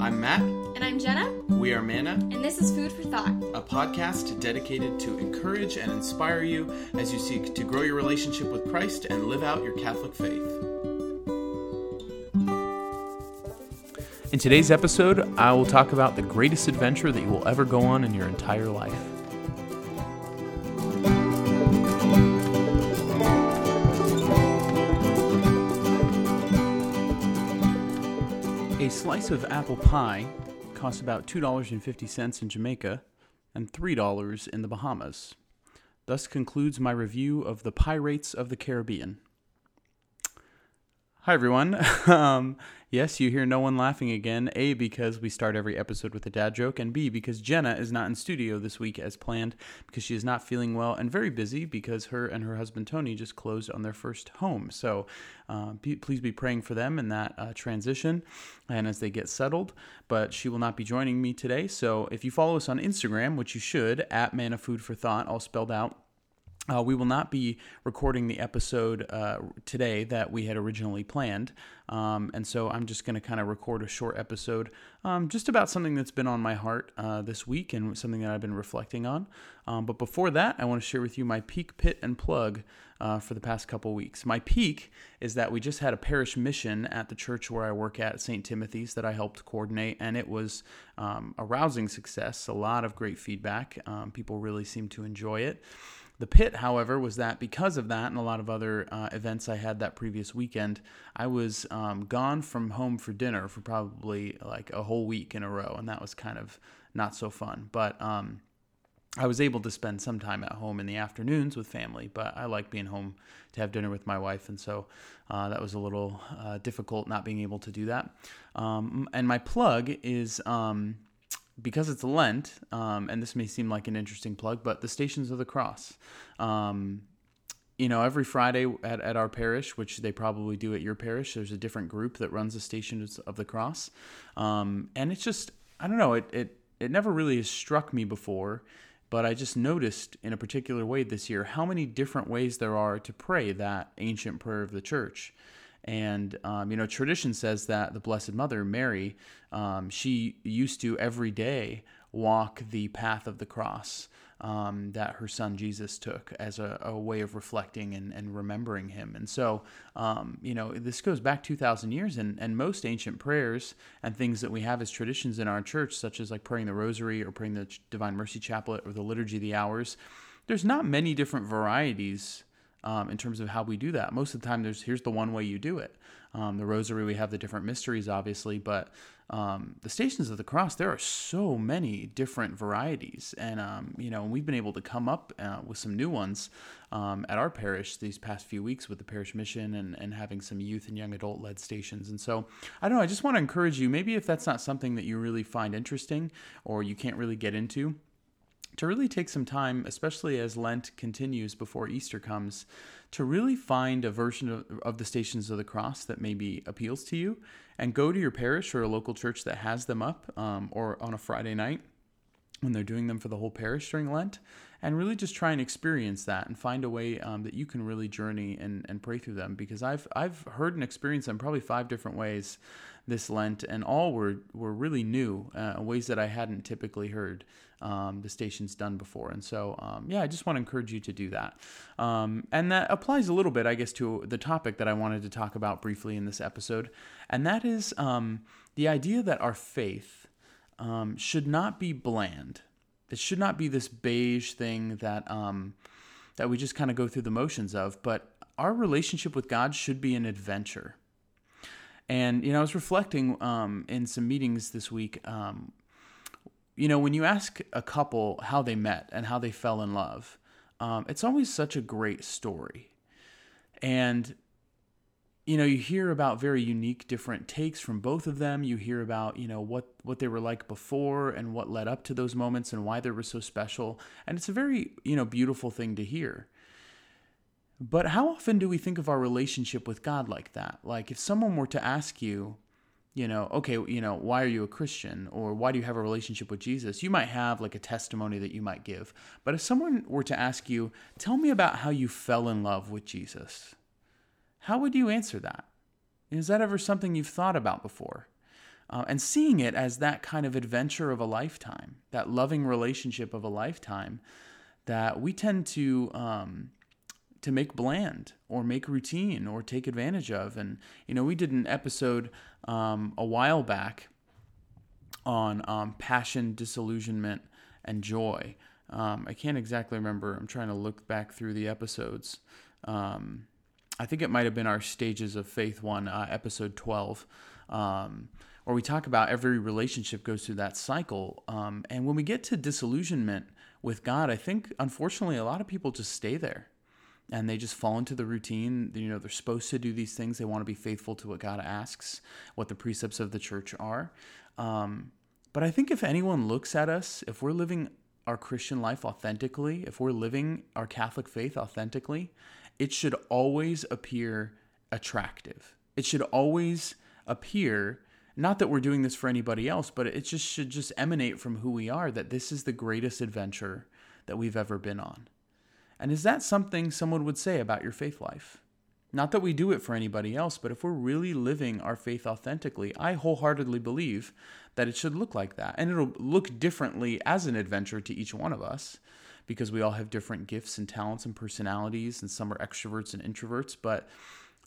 I'm Matt. And I'm Jenna, We are Manna, and this is Food for Thought. a podcast dedicated to encourage and inspire you as you seek to grow your relationship with Christ and live out your Catholic faith. In today's episode, I will talk about the greatest adventure that you will ever go on in your entire life. Slice of apple pie costs about $2.50 in Jamaica and $3 in the Bahamas. Thus concludes my review of the Pirates of the Caribbean. Hi, everyone. um, yes, you hear no one laughing again. A, because we start every episode with a dad joke, and B, because Jenna is not in studio this week as planned because she is not feeling well and very busy because her and her husband Tony just closed on their first home. So uh, be, please be praying for them in that uh, transition and as they get settled. But she will not be joining me today. So if you follow us on Instagram, which you should, at Manna Food for Thought, all spelled out, uh, we will not be recording the episode uh, today that we had originally planned. Um, and so I'm just going to kind of record a short episode um, just about something that's been on my heart uh, this week and something that I've been reflecting on. Um, but before that, I want to share with you my peak, pit, and plug uh, for the past couple weeks. My peak is that we just had a parish mission at the church where I work at, St. Timothy's, that I helped coordinate, and it was um, a rousing success. A lot of great feedback. Um, people really seemed to enjoy it. The pit, however, was that because of that and a lot of other uh, events I had that previous weekend, I was um, gone from home for dinner for probably like a whole week in a row, and that was kind of not so fun. But um, I was able to spend some time at home in the afternoons with family, but I like being home to have dinner with my wife, and so uh, that was a little uh, difficult not being able to do that. Um, and my plug is. Um, because it's Lent, um, and this may seem like an interesting plug, but the Stations of the Cross. Um, you know, every Friday at, at our parish, which they probably do at your parish, there's a different group that runs the Stations of the Cross. Um, and it's just, I don't know, it, it, it never really has struck me before, but I just noticed in a particular way this year how many different ways there are to pray that ancient prayer of the church. And, um, you know, tradition says that the Blessed Mother, Mary, um, she used to every day walk the path of the cross um, that her son Jesus took as a, a way of reflecting and, and, remembering him. And so, um, you know, this goes back 2,000 years, and, and most ancient prayers and things that we have as traditions in our church, such as like praying the rosary or praying the Divine Mercy Chaplet or the Liturgy of the Hours, there's not many different varieties um, in terms of how we do that. Most of the time, there's here's the one way you do it. Um, the Rosary, we have the different mysteries, obviously, but um, the Stations of the Cross, there are so many different varieties, and um, you know we've been able to come up uh, with some new ones um, at our parish these past few weeks with the parish mission and, and having some youth and young adult led stations. And so I don't know. I just want to encourage you. Maybe if that's not something that you really find interesting or you can't really get into to really take some time, especially as Lent continues before Easter comes, to really find a version of, of, the Stations of the Cross that maybe appeals to you and go to your parish or a local church that has them up um, or on a Friday night when they're doing them for the whole parish during Lent and really just try and experience that and find a way um, that you can really journey and, and pray through them because I've, I've heard and experienced them probably five different ways this Lent, and all were were really new, uh, ways that I hadn't typically heard um, the stations done before. And so, um, yeah, I just want to encourage you to do that. Um, and that applies a little bit, I guess, to the topic that I wanted to talk about briefly in this episode, and that is um, the idea that our faith um, should not be bland. It should not be this beige thing that um, that we just kind of go through the motions of, but our relationship with God should be an adventure. And you know, I was reflecting um, in some meetings this week. Um, you know, when you ask a couple how they met and how they fell in love, um, it's always such a great story. And you know, you hear about very unique, different takes from both of them. You hear about you know what what they were like before and what led up to those moments and why they were so special. And it's a very you know beautiful thing to hear. But how often do we think of our relationship with God like that? Like if someone were to ask you, you know, okay, you know, why are you a Christian or why do you have a relationship with Jesus? You might have like a testimony that you might give. But if someone were to ask you, tell me about how you fell in love with Jesus, how would you answer that? Is that ever something you've thought about before? uh, and seeing it as that kind of adventure of a lifetime, that loving relationship of a lifetime that we tend to um, to make bland or make routine or take advantage of. And you know, we did an episode um, a while back on um, passion, disillusionment, and joy. Um, I can't exactly remember. I'm trying to look back through the episodes. Um, I think it might have been our Stages of Faith one, uh, episode 12, um, where we talk about every relationship goes through that cycle. Um, and when we get to disillusionment with God, I think unfortunately a lot of people just stay there and they just fall into the routine. You know, they're supposed to do these things. They want to be faithful to what God asks, what the precepts of the church are. Um, but I think if anyone looks at us, if we're living our Christian life authentically, if we're living our Catholic faith authentically, it should always appear attractive. It should always appear not that we're doing this for anybody else, but it just should just emanate from who we are that this is the greatest adventure that we've ever been on. And is that something someone would say about your faith life? Not that we do it for anybody else, but if we're really living our faith authentically, I wholeheartedly believe that it should look like that. And it'll look differently as an adventure to each one of us because we all have different gifts and talents and personalities, and some are extroverts and introverts. But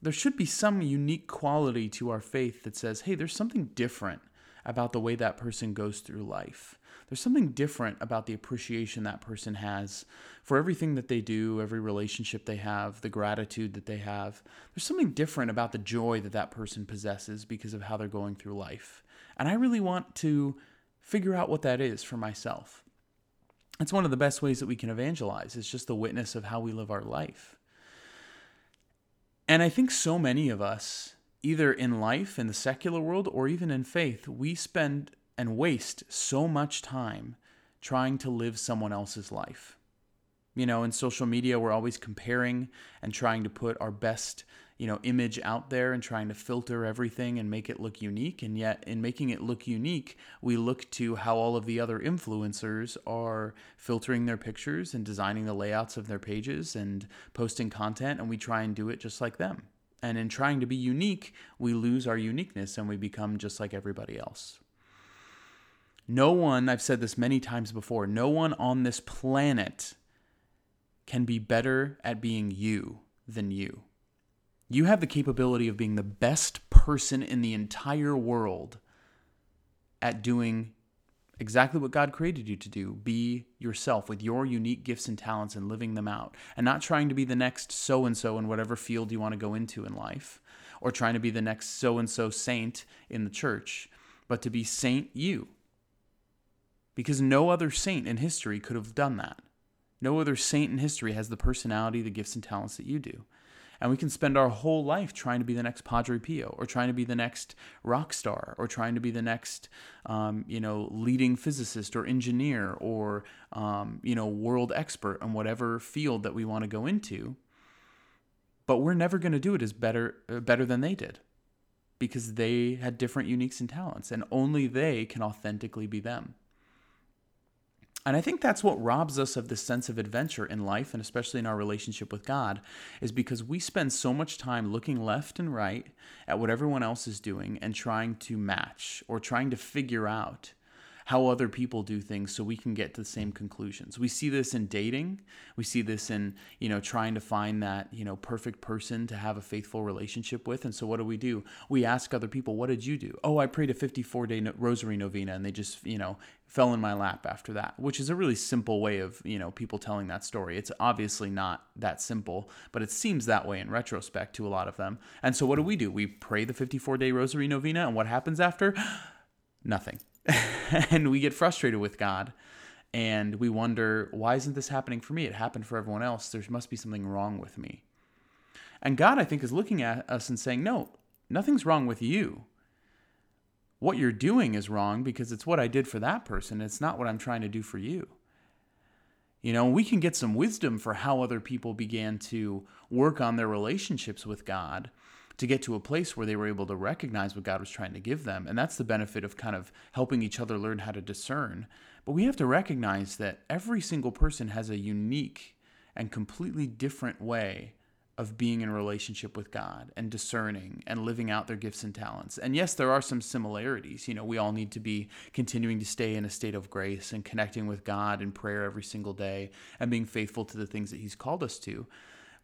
there should be some unique quality to our faith that says, hey, there's something different about the way that person goes through life. There's something different about the appreciation that person has for everything that they do, every relationship they have, the gratitude that they have. There's something different about the joy that that person possesses because of how they're going through life. And I really want to figure out what that is for myself. It's one of the best ways that we can evangelize. It's just the witness of how we live our life. And I think so many of us, either in life, in the secular world, or even in faith, we spend and waste so much time trying to live someone else's life. You know, in social media, we're always comparing and trying to put our best, you know, image out there and trying to filter everything and make it look unique. And yet, in making it look unique, we look to how all of the other influencers are filtering their pictures and designing the layouts of their pages and posting content, and we try and do it just like them. And in trying to be unique, we lose our uniqueness and we become just like everybody else. No one, I've said this many times before, no one on this planet can be better at being you than you. You have the capability of being the best person in the entire world at doing exactly what God created you to do. Be yourself with your unique gifts and talents and living them out, and not trying to be the next so and so in whatever field you want to go into in life, or trying to be the next so and so saint in the church, but to be Saint you. Because no other saint in history could have done that. No other saint in history has the personality, the gifts, and talents that you do. And we can spend our whole life trying to be the next Padre Pio, or trying to be the next rock star, or trying to be the next, um, you know, leading physicist or engineer, or um, you know, world expert in whatever field that we want to go into. But we're never going to do it as better uh, better than they did, because they had different uniques and talents, and only they can authentically be them. And I think that's what robs us of this sense of adventure in life and especially in our relationship with God is because we spend so much time looking left and right at what everyone else is doing and trying to match or trying to figure out how other people do things so we can get to the same conclusions. We see this in dating. We see this in, you know, trying to find that, you know, perfect person to have a faithful relationship with. And so what do we do? We ask other people, "What did you do?" "Oh, I prayed a 54-day rosary novena." And they just, you know, fell in my lap after that, which is a really simple way of, you know, people telling that story. It's obviously not that simple, but it seems that way in retrospect to a lot of them. And so what do we do? We pray the 54-day rosary novena and what happens after? Nothing. and we get frustrated with God and we wonder, why isn't this happening for me? It happened for everyone else. There must be something wrong with me. And God, I think, is looking at us and saying, no, nothing's wrong with you. What you're doing is wrong because it's what I did for that person. It's not what I'm trying to do for you. You know, we can get some wisdom for how other people began to work on their relationships with God to get to a place where they were able to recognize what God was trying to give them. And that's the benefit of kind of helping each other learn how to discern. But we have to recognize that every single person has a unique and completely different way of being in relationship with God and discerning and living out their gifts and talents. And yes, there are some similarities. You know, we all need to be continuing to stay in a state of grace and connecting with God in prayer every single day and being faithful to the things that He's called us to.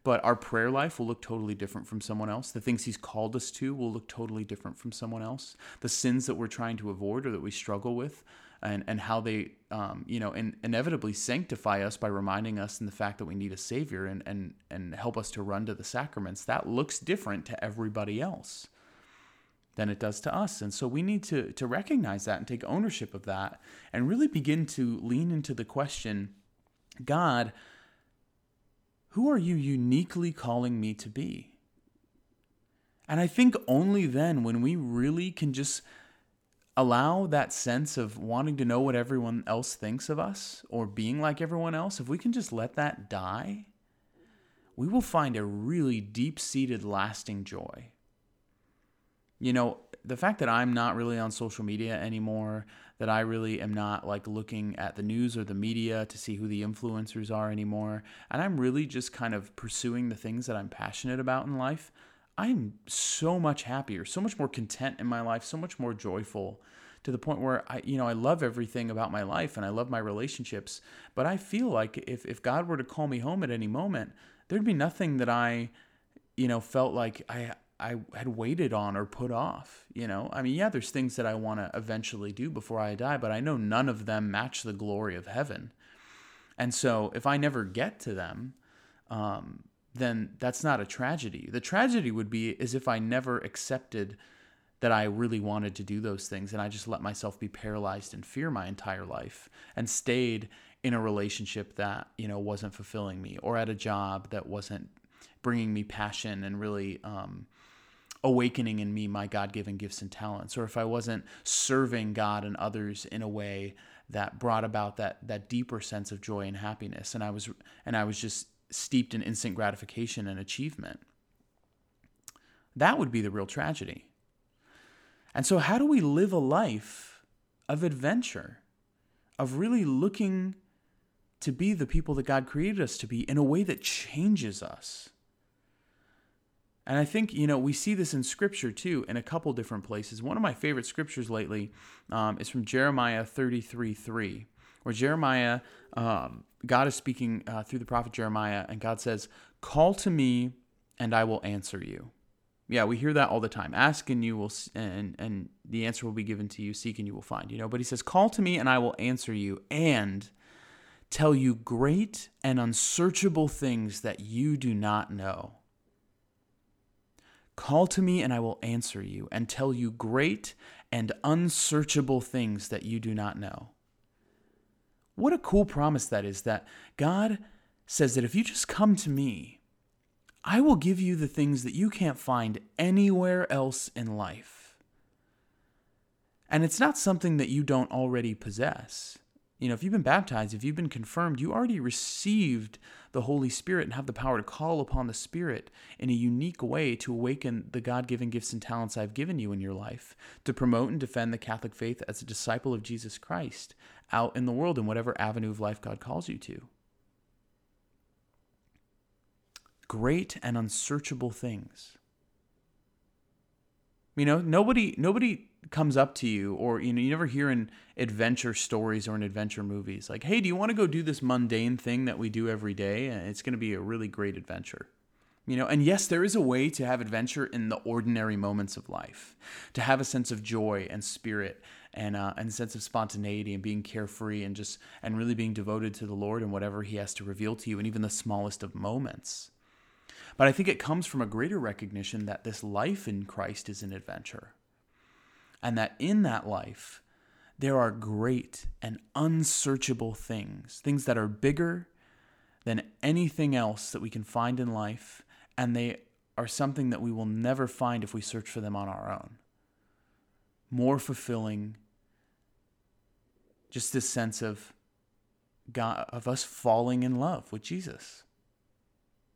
But our prayer life will look totally different from someone else. The things He's called us to will look totally different from someone else. The sins that we're trying to avoid or that we struggle with and, and how they, um, you know, in, inevitably sanctify us by reminding us in the fact that we need a Savior and, and, and help us to run to the sacraments, that looks different to everybody else than it does to us. And so we need to, to recognize that and take ownership of that and really begin to lean into the question God, who are you uniquely calling me to be? And I think only then, when we really can just allow that sense of wanting to know what everyone else thinks of us or being like everyone else, if we can just let that die, we will find a really deep seated, lasting joy. You know, the fact that I'm not really on social media anymore, that I really am not like looking at the news or the media to see who the influencers are anymore, and I'm really just kind of pursuing the things that I'm passionate about in life, I'm so much happier, so much more content in my life, so much more joyful to the point where I, you know, I love everything about my life and I love my relationships. But I feel like if, if God were to call me home at any moment, there'd be nothing that I, you know, felt like I, I had waited on or put off, you know? I mean, yeah, there's things that I want to eventually do before I die, but I know none of them match the glory of heaven. And so if I never get to them, um, then that's not a tragedy. The tragedy would be as if I never accepted that I really wanted to do those things and I just let myself be paralyzed in fear my entire life and stayed in a relationship that, you know, wasn't fulfilling me or at a job that wasn't bringing me passion and really um, awakening in me my God-given gifts and talents or if I wasn't serving God and others in a way that brought about that that deeper sense of joy and happiness and I was and I was just steeped in instant gratification and achievement. That would be the real tragedy. And so, how do we live a life of adventure, of really looking to be the people that God created us to be in a way that changes us? And I think, you know, we see this in scripture too, in a couple different places. One of my favorite scriptures lately um, is from Jeremiah 33 3, where Jeremiah um, God is speaking uh, through the prophet Jeremiah, and God says, Call to me, and I will answer you. Yeah, we hear that all the time. Ask and you will, and and the answer will be given to you. Seek and you will find. You know, but He says, "Call to me, and I will answer you, and tell you great and unsearchable things that you do not know." Call to me, and I will answer you, and tell you great and unsearchable things that you do not know. What a cool promise that is that God says that if you just come to me, I will give you the things that you can't find anywhere else in life. And it's not something that you don't already possess. You know, if you've been baptized, if you've been confirmed, you already received the Holy Spirit and have the power to call upon the Spirit in a unique way to awaken the God given gifts and talents I've given you in your life, to promote and defend the Catholic faith as a disciple of Jesus Christ out in the world in whatever avenue of life God calls you to. Great and unsearchable things. You know, nobody nobody comes up to you or you know you never hear in adventure stories or in adventure movies. Like hey do you want to go do this mundane thing that we do every day? And it's going to be a really great adventure. You know and yes there is a way to have adventure in the ordinary moments of life. To have a sense of joy and spirit and uh, and a sense of spontaneity and being carefree and just and really being devoted to the lord and whatever he has to reveal to you and even the smallest of moments but i think it comes from a greater recognition that this life in christ is an adventure and that in that life, there are great and unsearchable things, things that are bigger than anything else that we can find in life, and they are something that we will never find if we search for them on our own. More fulfilling, just this sense of God, of us falling in love with Jesus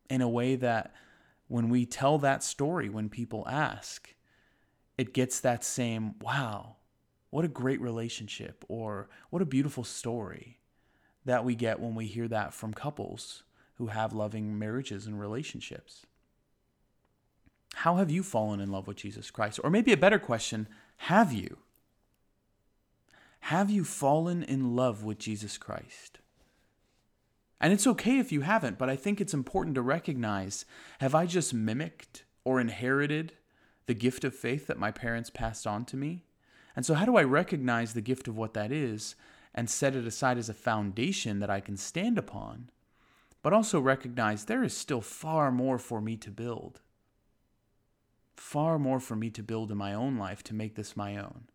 in a way that when we tell that story, when people ask, it gets that same, wow, what a great relationship, or what a beautiful story that we get when we hear that from couples who have loving marriages and relationships. How have you fallen in love with Jesus Christ? Or maybe a better question, have you? Have you fallen in love with Jesus Christ? And it's okay if you haven't, but I think it's important to recognize have I just mimicked or inherited the gift of faith that my parents passed on to me? And so, how do I recognize the gift of what that is and set it aside as a foundation that I can stand upon, but also recognize there is still far more for me to build? Far more for me to build in my own life to make this my own.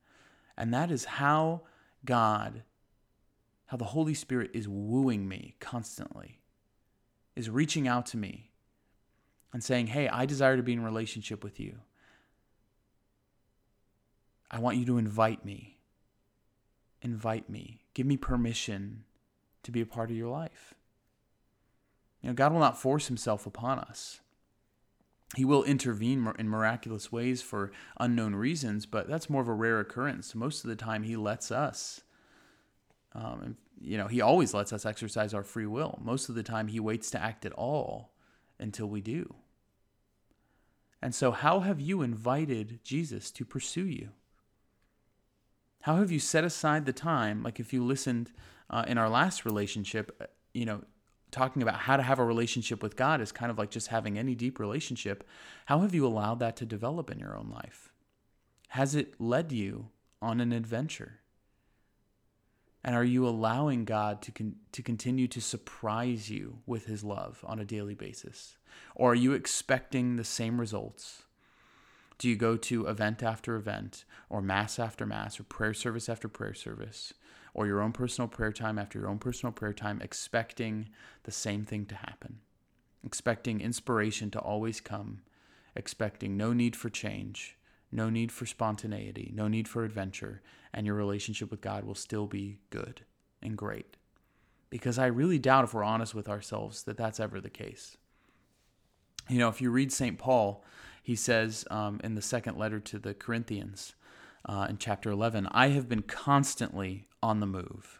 And that is how God how the Holy Spirit is wooing me constantly, is reaching out to me and saying, Hey, I desire to be in relationship with you. I want you to invite me. Invite me. Give me permission to be a part of your life. You know, God will not force himself upon us. He will intervene in miraculous ways for unknown reasons, but that's more of a rare occurrence. Most of the time, He lets us um, and, you know, he always lets us exercise our free will. Most of the time, he waits to act at all until we do. And so, how have you invited Jesus to pursue you? How have you set aside the time? Like, if you listened uh, in our last relationship, uh, you know, talking about how to have a relationship with God is kind of like just having any deep relationship. How have you allowed that to develop in your own life? Has it led you on an adventure? And are you allowing God to, con- to continue to surprise you with his love on a daily basis? Or are you expecting the same results? Do you go to event after event, or mass after mass, or prayer service after prayer service, or your own personal prayer time after your own personal prayer time, expecting the same thing to happen? Expecting inspiration to always come, expecting no need for change, no need for spontaneity, no need for adventure, and your relationship with God will still be good and great. Because I really doubt, if we're honest with ourselves, that that's ever the case. You know, if you read St. Paul, he says um, in the second letter to the Corinthians uh, in chapter 11, I have been constantly on the move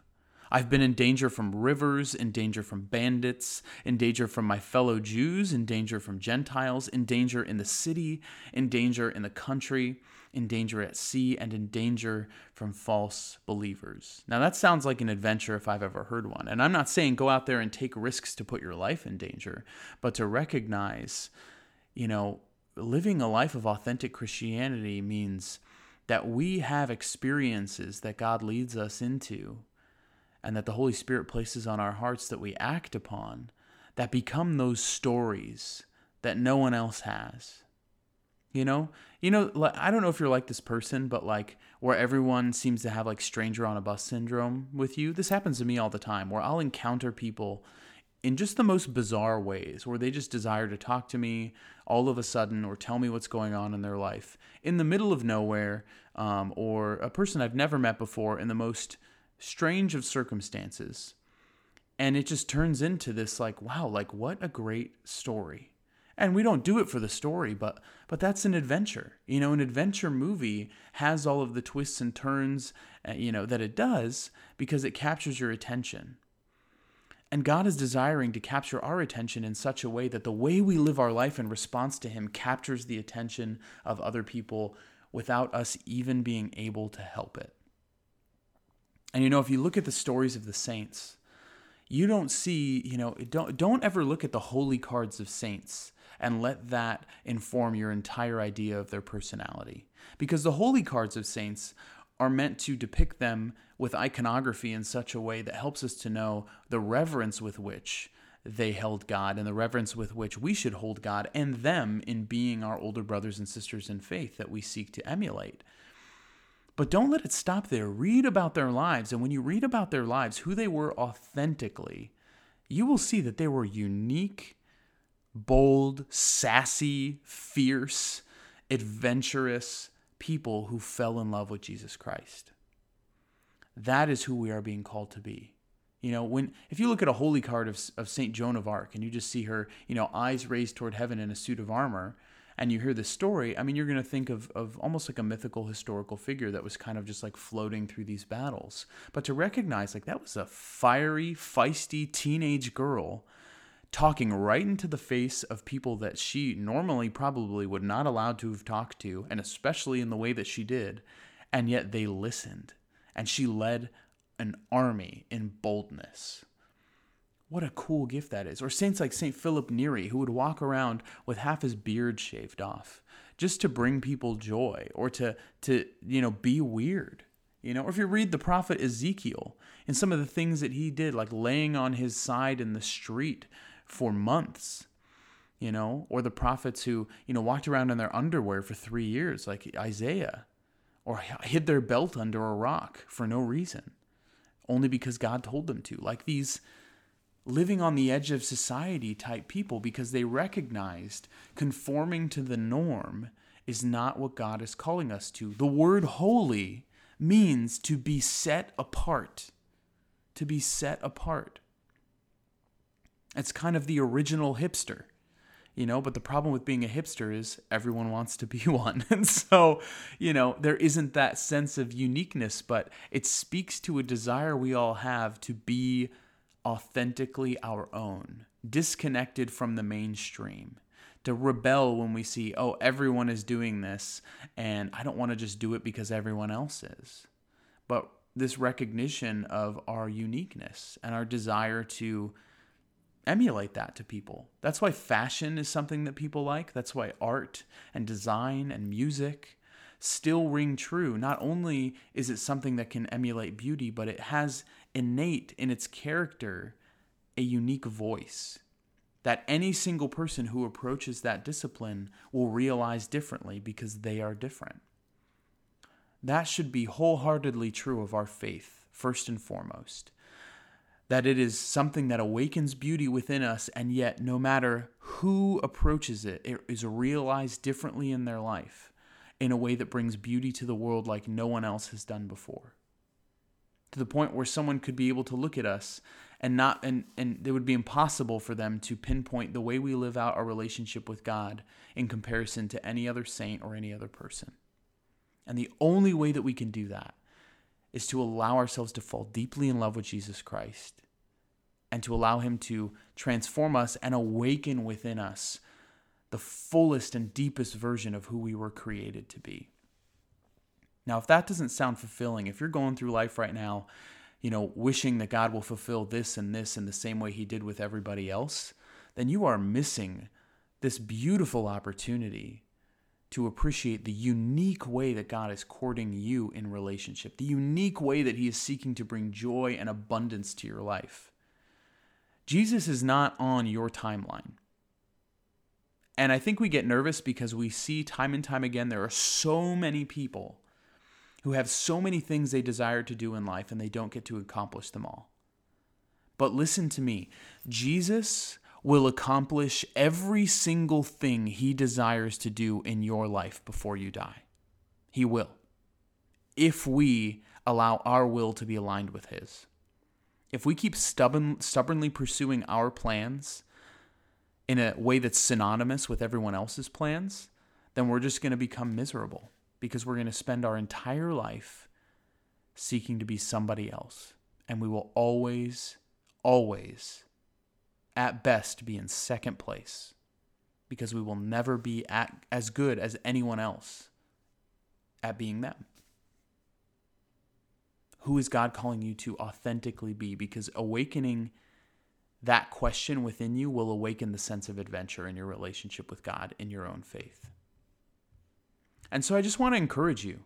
I've been in danger from rivers, in danger from bandits, in danger from my fellow Jews, in danger from Gentiles, in danger in the city, in danger in the country, in danger at sea, and in danger from false believers. Now, that sounds like an adventure if I've ever heard one. And I'm not saying go out there and take risks to put your life in danger, but to recognize, you know, living a life of authentic Christianity means that we have experiences that God leads us into and that the Holy Spirit places on our hearts that we act upon that become those stories that no one else has. You know, you know, I don't know if you're like this person, but like where everyone seems to have like stranger on a bus syndrome with you. This happens to me all the time where I'll encounter people in just the most bizarre ways where they just desire to talk to me all of a sudden or tell me what's going on in their life in the middle of nowhere um, or a person I've never met before in the most strange of circumstances. And it just turns into this like, wow, like what a great story. And we don't do it for the story, but but that's an adventure. You know, an adventure movie has all of the twists and turns, uh, you know, that it does because it captures your attention. And God is desiring to capture our attention in such a way that the way we live our life in response to Him captures the attention of other people without us even being able to help it. And you know, if you look at the stories of the saints, you don't see, you know, don't don't ever look at the holy cards of saints and let that inform your entire idea of their personality. Because the holy cards of saints are meant to depict them with iconography in such a way that helps us to know the reverence with which they held God and the reverence with which we should hold God and them in being our older brothers and sisters in faith that we seek to emulate. But don't let it stop there. Read about their lives. And when you read about their lives, who they were authentically, you will see that they were unique, bold, sassy, fierce, adventurous people who fell in love with Jesus Christ. That is who we are being called to be. You know, when if you look at a holy card of, of Saint Joan of Arc and you just see her, you know, eyes raised toward heaven in a suit of armor, and you hear this story, I mean, you're going to think of, of almost like a mythical historical figure that was kind of just like floating through these battles. But to recognize, like, that was a fiery, feisty teenage girl talking right into the face of people that she normally probably would not allow to have talked to, and especially in the way that she did, and yet they listened. And she led an army in boldness. What a cool gift that is. Or saints like St. Philip Neri, who would walk around with half his beard shaved off just to bring people joy or to, to you know, be weird. You know, or if you read the prophet Ezekiel and some of the things that he did, like laying on his side in the street for months, you know, or the prophets who, you know, walked around in their underwear for three years, like Isaiah, or hid their belt under a rock for no reason, only because God told them to, like these living on the edge of society type people because they recognized conforming to the norm is not what God is calling us to. The word holy means to be set apart. To be set apart. It's kind of the original hipster, you know, but the problem with being a hipster is everyone wants to be one. And so, you know, there isn't that sense of uniqueness, but it speaks to a desire we all have to be authentically our own, disconnected from the mainstream, to rebel when we see, oh, everyone is doing this, and I don't want to just do it because everyone else is. But this recognition of our uniqueness and our desire to emulate that to people. That's why fashion is something that people like. That's why art and design and music still ring true. Not only is it something that can emulate beauty, but it has innate in its character a unique voice that any single person who approaches that discipline will realize differently because they are different. That should be wholeheartedly true of our faith, first and foremost. That it is something that awakens beauty within us, and yet, no matter who approaches it, it is realized differently in their life in a way that brings beauty to the world like no one else has done before to the point where someone could be able to look at us and not and and it would be impossible for them to pinpoint the way we live out our relationship with God in comparison to any other saint or any other person. And the only way that we can do that is to allow ourselves to fall deeply in love with Jesus Christ and to allow him to transform us and awaken within us the fullest and deepest version of who we were created to be. Now, if that doesn't sound fulfilling, if you're going through life right now, you know, wishing that God will fulfill this and this in the same way he did with everybody else, then you are missing this beautiful opportunity to appreciate the unique way that God is courting you in relationship, the unique way that he is seeking to bring joy and abundance to your life. Jesus is not on your timeline. And I think we get nervous because we see time and time again there are so many people who have so many things they desire to do in life and they don't get to accomplish them all. But listen to me Jesus will accomplish every single thing he desires to do in your life before you die. He will. If we allow our will to be aligned with his. If we keep stubborn, stubbornly pursuing our plans in a way that's synonymous with everyone else's plans, then we're just going to become miserable because we're going to spend our entire life seeking to be somebody else. And we will always, always, at best, be in second place because we will never be at, as good as anyone else at being them. Who is God calling you to authentically be? Because awakening that question within you will awaken the sense of adventure in your relationship with God in your own faith. And so I just want to encourage you,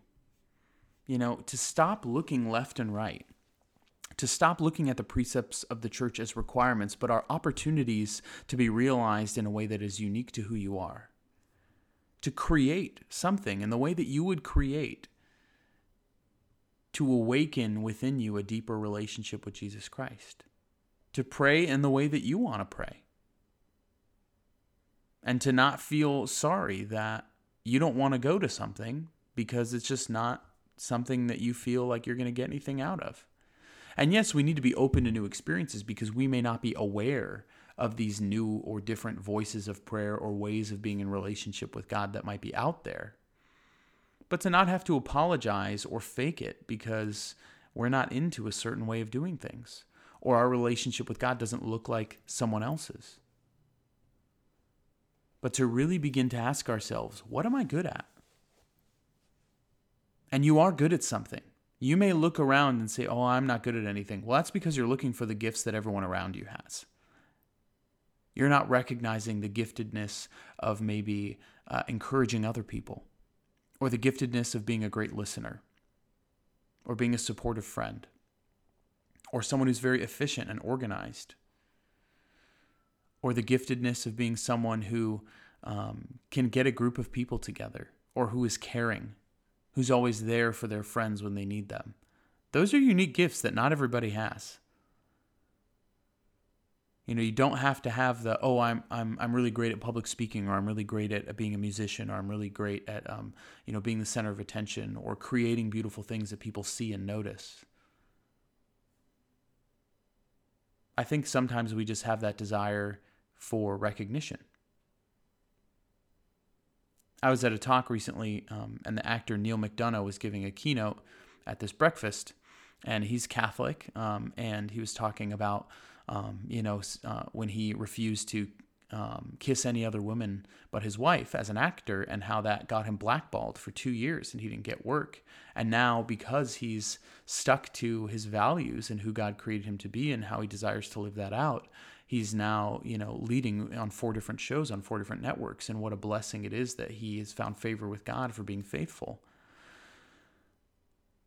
you know, to stop looking left and right, to stop looking at the precepts of the church as requirements, but are opportunities to be realized in a way that is unique to who you are. To create something in the way that you would create to awaken within you a deeper relationship with Jesus Christ. To pray in the way that you want to pray. And to not feel sorry that you don't want to go to something because it's just not something that you feel like you're going to get anything out of. And yes, we need to be open to new experiences because we may not be aware of these new or different voices of prayer or ways of being in relationship with God that might be out there. But to not have to apologize or fake it because we're not into a certain way of doing things or our relationship with God doesn't look like someone else's. but to really begin to ask ourselves, what am I good at? And you are good at something. You may look around and say, oh, I'm not good at anything. Well, that's because you're looking for the gifts that everyone around you has. You're not recognizing the giftedness of maybe uh, encouraging other people, or the giftedness of being a great listener, or being a supportive friend, or someone who's very efficient and organized, or the giftedness of being someone who um, can get a group of people together, or who is caring, who's always there for their friends when they need them. Those are unique gifts that not everybody has. You know, you don't have to have the oh, I'm I'm I'm really great at public speaking, or I'm really great at, being a musician, or I'm really great at um, you know being the center of attention, or creating beautiful things that people see and notice. I think sometimes we just have that desire for recognition. I was at a talk recently, um, and the actor Neal McDonough was giving a keynote at this breakfast, and he's Catholic, um, and he was talking about um, you know, uh, when he refused to um, kiss any other woman but his wife as an actor, and how that got him blackballed for two years and he didn't get work. And now, because he's stuck to his values and who God created him to be and how he desires to live that out, he's now, you know, leading on four different shows on four different networks. And what a blessing it is that he has found favor with God for being faithful.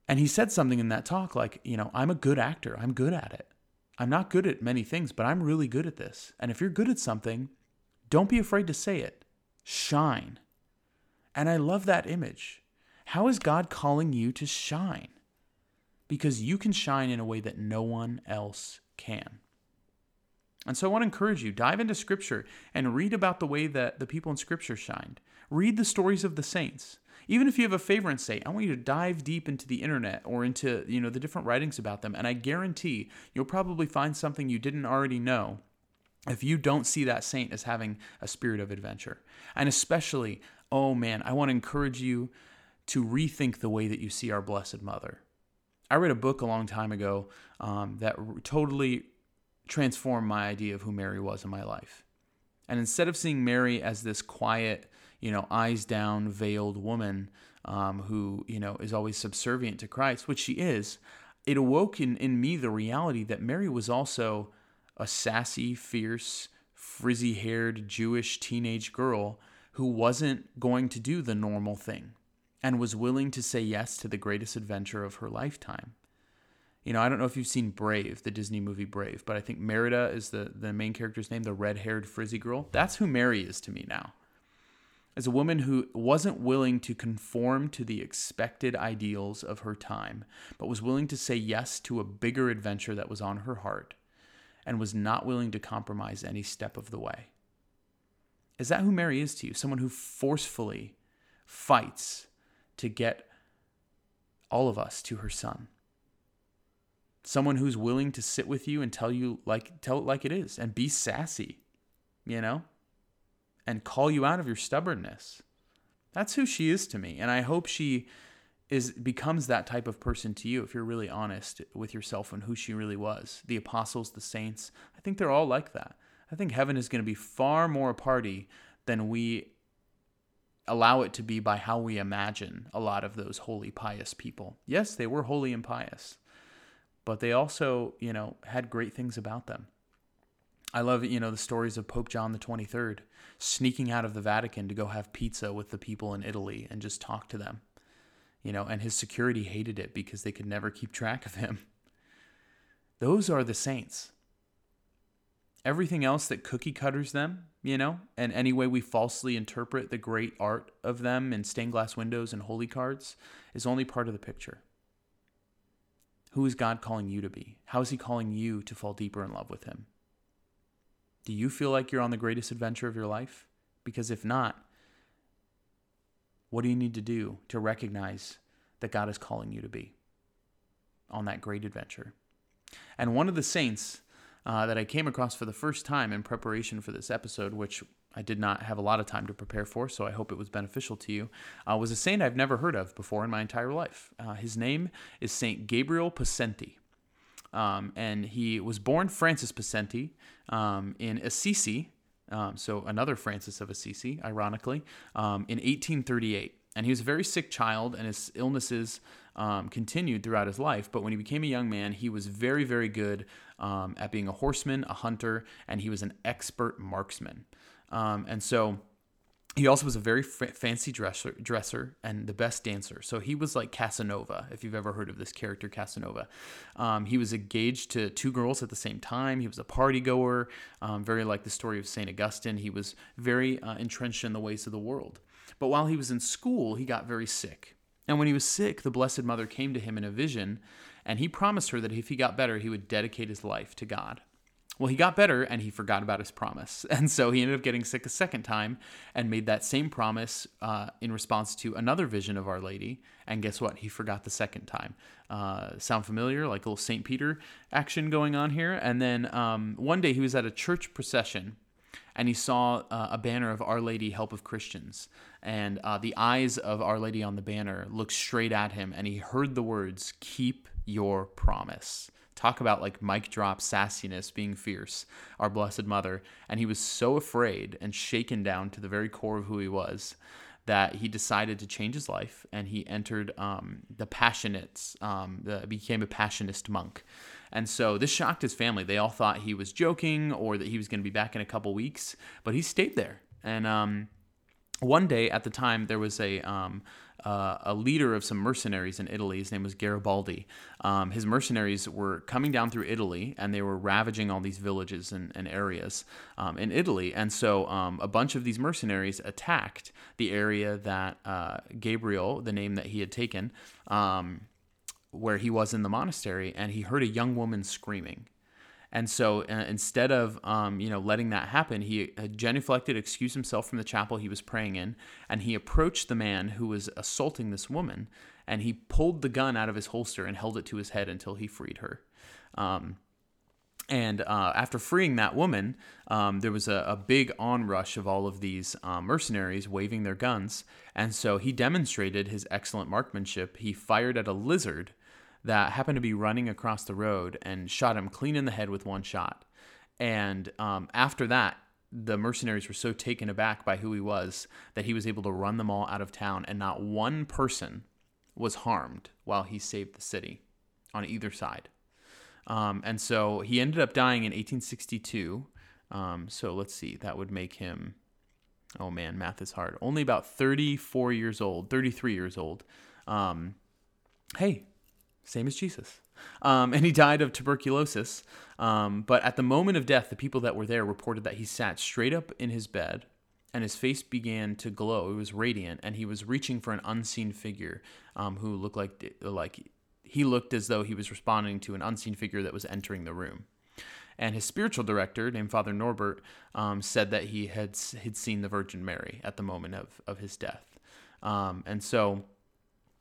And he said something in that talk like, you know, I'm a good actor, I'm good at it. I'm not good at many things, but I'm really good at this. And if you're good at something, don't be afraid to say it. Shine. And I love that image. How is God calling you to shine? Because you can shine in a way that no one else can. And so I want to encourage you dive into scripture and read about the way that the people in scripture shined. Read the stories of the saints. Even if you have a favorite saint, I want you to dive deep into the internet or into, you know, the different writings about them and I guarantee you'll probably find something you didn't already know if you don't see that saint as having a spirit of adventure. And especially, oh man, I want to encourage you to rethink the way that you see our Blessed Mother. I read a book a long time ago um, that totally transformed my idea of who Mary was in my life. And instead of seeing Mary as this quiet, you know, eyes down, veiled woman um, who, you know, is always subservient to Christ, which she is, it awoke in, in me the reality that Mary was also a sassy, fierce, frizzy haired Jewish teenage girl who wasn't going to do the normal thing and was willing to say yes to the greatest adventure of her lifetime. You know, I don't know if you've seen Brave, the Disney movie Brave, but I think Merida is the, the main character's name, the red haired frizzy girl. That's who Mary is to me now as a woman who wasn't willing to conform to the expected ideals of her time, but was willing to say yes to a bigger adventure that was on her heart and was not willing to compromise any step of the way. Is that who Mary is to you? Someone who forcefully fights to get all of us to her son. Someone who's willing to sit with you and tell you like tell it like it is and be sassy, you know? and call you out of your stubbornness. That's who she is to me. And I hope she is becomes that type of person to you if you're really honest with yourself and who she really was. The apostles, the saints, I think they're all like that. I think heaven is going to be far more a party than we allow it to be by how we imagine a lot of those holy pious people. Yes, they were holy and pious, but they also, you know, had great things about them. I love, you know, the stories of Pope John the 23rd sneaking out of the Vatican to go have pizza with the people in Italy and just talk to them. You know, and his security hated it because they could never keep track of him. Those are the saints. Everything else that cookie cutters them, you know, and any way we falsely interpret the great art of them in stained glass windows and holy cards is only part of the picture. Who is God calling you to be? How is He calling you to fall deeper in love with Him? Do you feel like you're on the greatest adventure of your life? Because if not, what do you need to do to recognize that God is calling you to be on that great adventure? And one of the saints uh, that I came across for the first time in preparation for this episode, which I did not have a lot of time to prepare for, so I hope it was beneficial to you, uh, was a saint I've never heard of before in my entire life. Uh, his name is Saint Gabriel Possenti. Um, and he was born Francis Possenti um, in Assisi, um, so another Francis of Assisi, ironically, um, in 1838. And he was a very sick child, and his illnesses um, continued throughout his life. But when he became a young man, he was very, very good um, at being a horseman, a hunter, and he was an expert marksman. Um, and so he also was a very f- fancy dresser, dresser and the best dancer. So he was like Casanova, if you've ever heard of this character, Casanova. Um, he was engaged to two girls at the same time. He was a party goer, um, very like the story of St. Augustine. He was very uh, entrenched in the ways of the world. But while he was in school, he got very sick. And when he was sick, the Blessed Mother came to him in a vision, and he promised her that if he got better, he would dedicate his life to God. Well, he got better and he forgot about his promise. And so he ended up getting sick a second time and made that same promise uh, in response to another vision of Our Lady. And guess what? He forgot the second time. Uh, sound familiar? Like a little St. Peter action going on here. And then um, one day he was at a church procession and he saw uh, a banner of Our Lady, Help of Christians. And uh, the eyes of Our Lady on the banner looked straight at him, and he heard the words, Keep your promise talk about like mic drop sassiness being fierce, our Blessed Mother. And he was so afraid and shaken down to the very core of who he was that he decided to change his life and he entered um, the Passionists, um, the, became a Passionist monk. And so this shocked his family. They all thought he was joking or that he was going to be back in a couple weeks, but he stayed there. And um, one day at the time, there was a um, uh, a leader of some mercenaries in Italy. His name was Garibaldi. Um, his mercenaries were coming down through Italy and they were ravaging all these villages and, and areas um, in Italy. And so um, a bunch of these mercenaries attacked the area that uh, Gabriel, the name that he had taken, um, where he was in the monastery, and he heard a young woman screaming. And so uh, instead of um, you know letting that happen, he uh, genuflected, excused himself from the chapel he was praying in, and he approached the man who was assaulting this woman, and he pulled the gun out of his holster and held it to his head until he freed her. Um, and uh, after freeing that woman, um, there was a, a, big onrush of all of these uh, mercenaries waving their guns. And so he demonstrated his excellent marksmanship. He fired at a lizard that happened to be running across the road and shot him clean in the head with one shot. And um, after that, the mercenaries were so taken aback by who he was that he was able to run them all out of town, and not one person was harmed while he saved the city on either side. Um, and so he ended up dying in 1862. Um, so let's see, that would make him, oh man, math is hard. Only about 34 years old, 33 years old. Um, hey, same as Jesus. Um, and he died of tuberculosis. Um, but at the moment of death, the people that were there reported that he sat straight up in his bed and his face began to glow. It was radiant, and he was reaching for an unseen figure um, who looked like like he looked as though he was responding to an unseen figure that was entering the room. And his spiritual director, named Father Norbert, um, said that he had had seen the Virgin Mary at the moment of of his death. Um, and so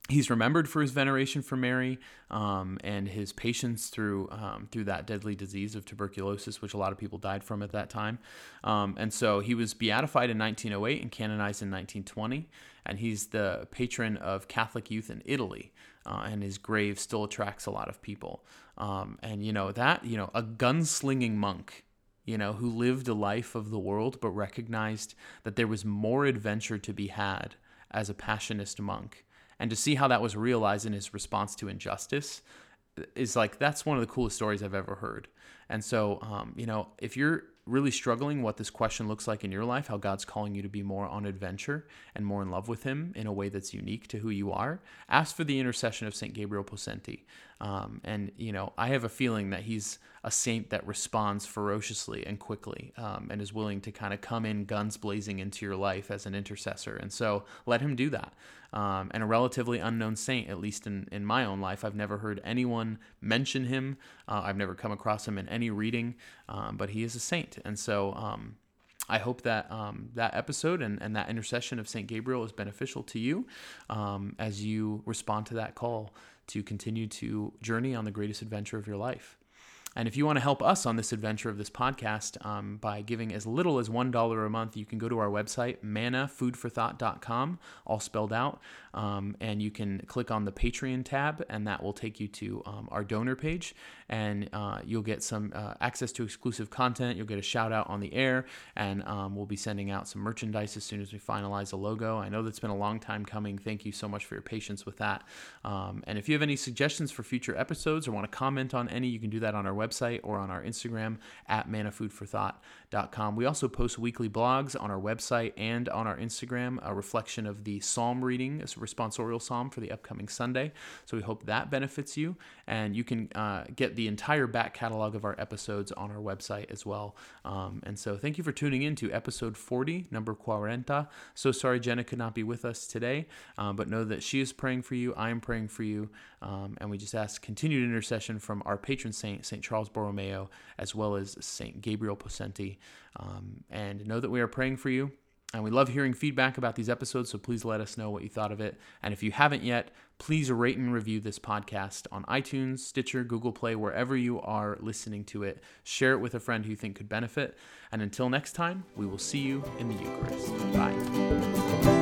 he's remembered for his veneration for Mary um, and his patience through um, through that deadly disease of tuberculosis, which a lot of people died from at that time. Um, and so he was beatified in 1908 and canonized in 1920, and he's the patron of Catholic youth in Italy. Uh, and his grave still attracts a lot of people. Um, and you know that you know a gunslinging monk you know, who lived a life of the world but recognized that there was more adventure to be had as a passionist monk and to see how that was realized in his response to injustice is like that's one of the coolest stories I've ever heard. And so, um, you know, if you're really struggling what this question looks like in your life, how God's calling you to be more on adventure and more in love with Him in a way that's unique to who you are, ask for the intercession of St. Gabriel Possenti. Um, and, you know, I have a feeling that he's a saint that responds ferociously and quickly um, and is willing to kind of come in guns blazing into your life as an intercessor. And so let him do that um, and a relatively unknown saint, at least in, in my own life. I've never heard anyone mention him. Uh, I've never come across him in any reading, um, but he is a saint. And so um, I hope that um, that episode and, and that intercession of St. Gabriel is beneficial to you um, as you respond to that call to continue to journey on the greatest adventure of your life. And if you want to help us on this adventure of this podcast um, by giving as little as $1 a month, you can go to our website, mannafoodforthought.com, all spelled out. Um, and you can click on the Patreon tab, and that will take you to um, our donor page. And uh, you'll get some uh, access to exclusive content. You'll get a shout out on the air, and um, we'll be sending out some merchandise as soon as we finalize a logo. I know that's been a long time coming. Thank you so much for your patience with that. Um, and if you have any suggestions for future episodes or want to comment on any, you can do that on our website or on our Instagram at mannafoodforthought.com. We also post weekly blogs on our website and on our Instagram, a reflection of the psalm reading, a responsorial psalm for the upcoming Sunday. So we hope that benefits you. And you can uh, get the entire back catalog of our episodes on our website as well. Um, and so thank you for tuning in to episode 40, number 40. So sorry Jenna could not be with us today, um, but know that she is praying for you. I am praying for you. Um, and we just ask continued intercession from our patron saint, St. Charles Borromeo, as well as St. Gabriel Possenti. Um, and know that we are praying for you. And we love hearing feedback about these episodes, so please let us know what you thought of it. And if you haven't yet, please rate and review this podcast on iTunes, Stitcher, Google Play, wherever you are listening to it. Share it with a friend who you think could benefit. And until next time, we will see you in the Eucharist. Bye.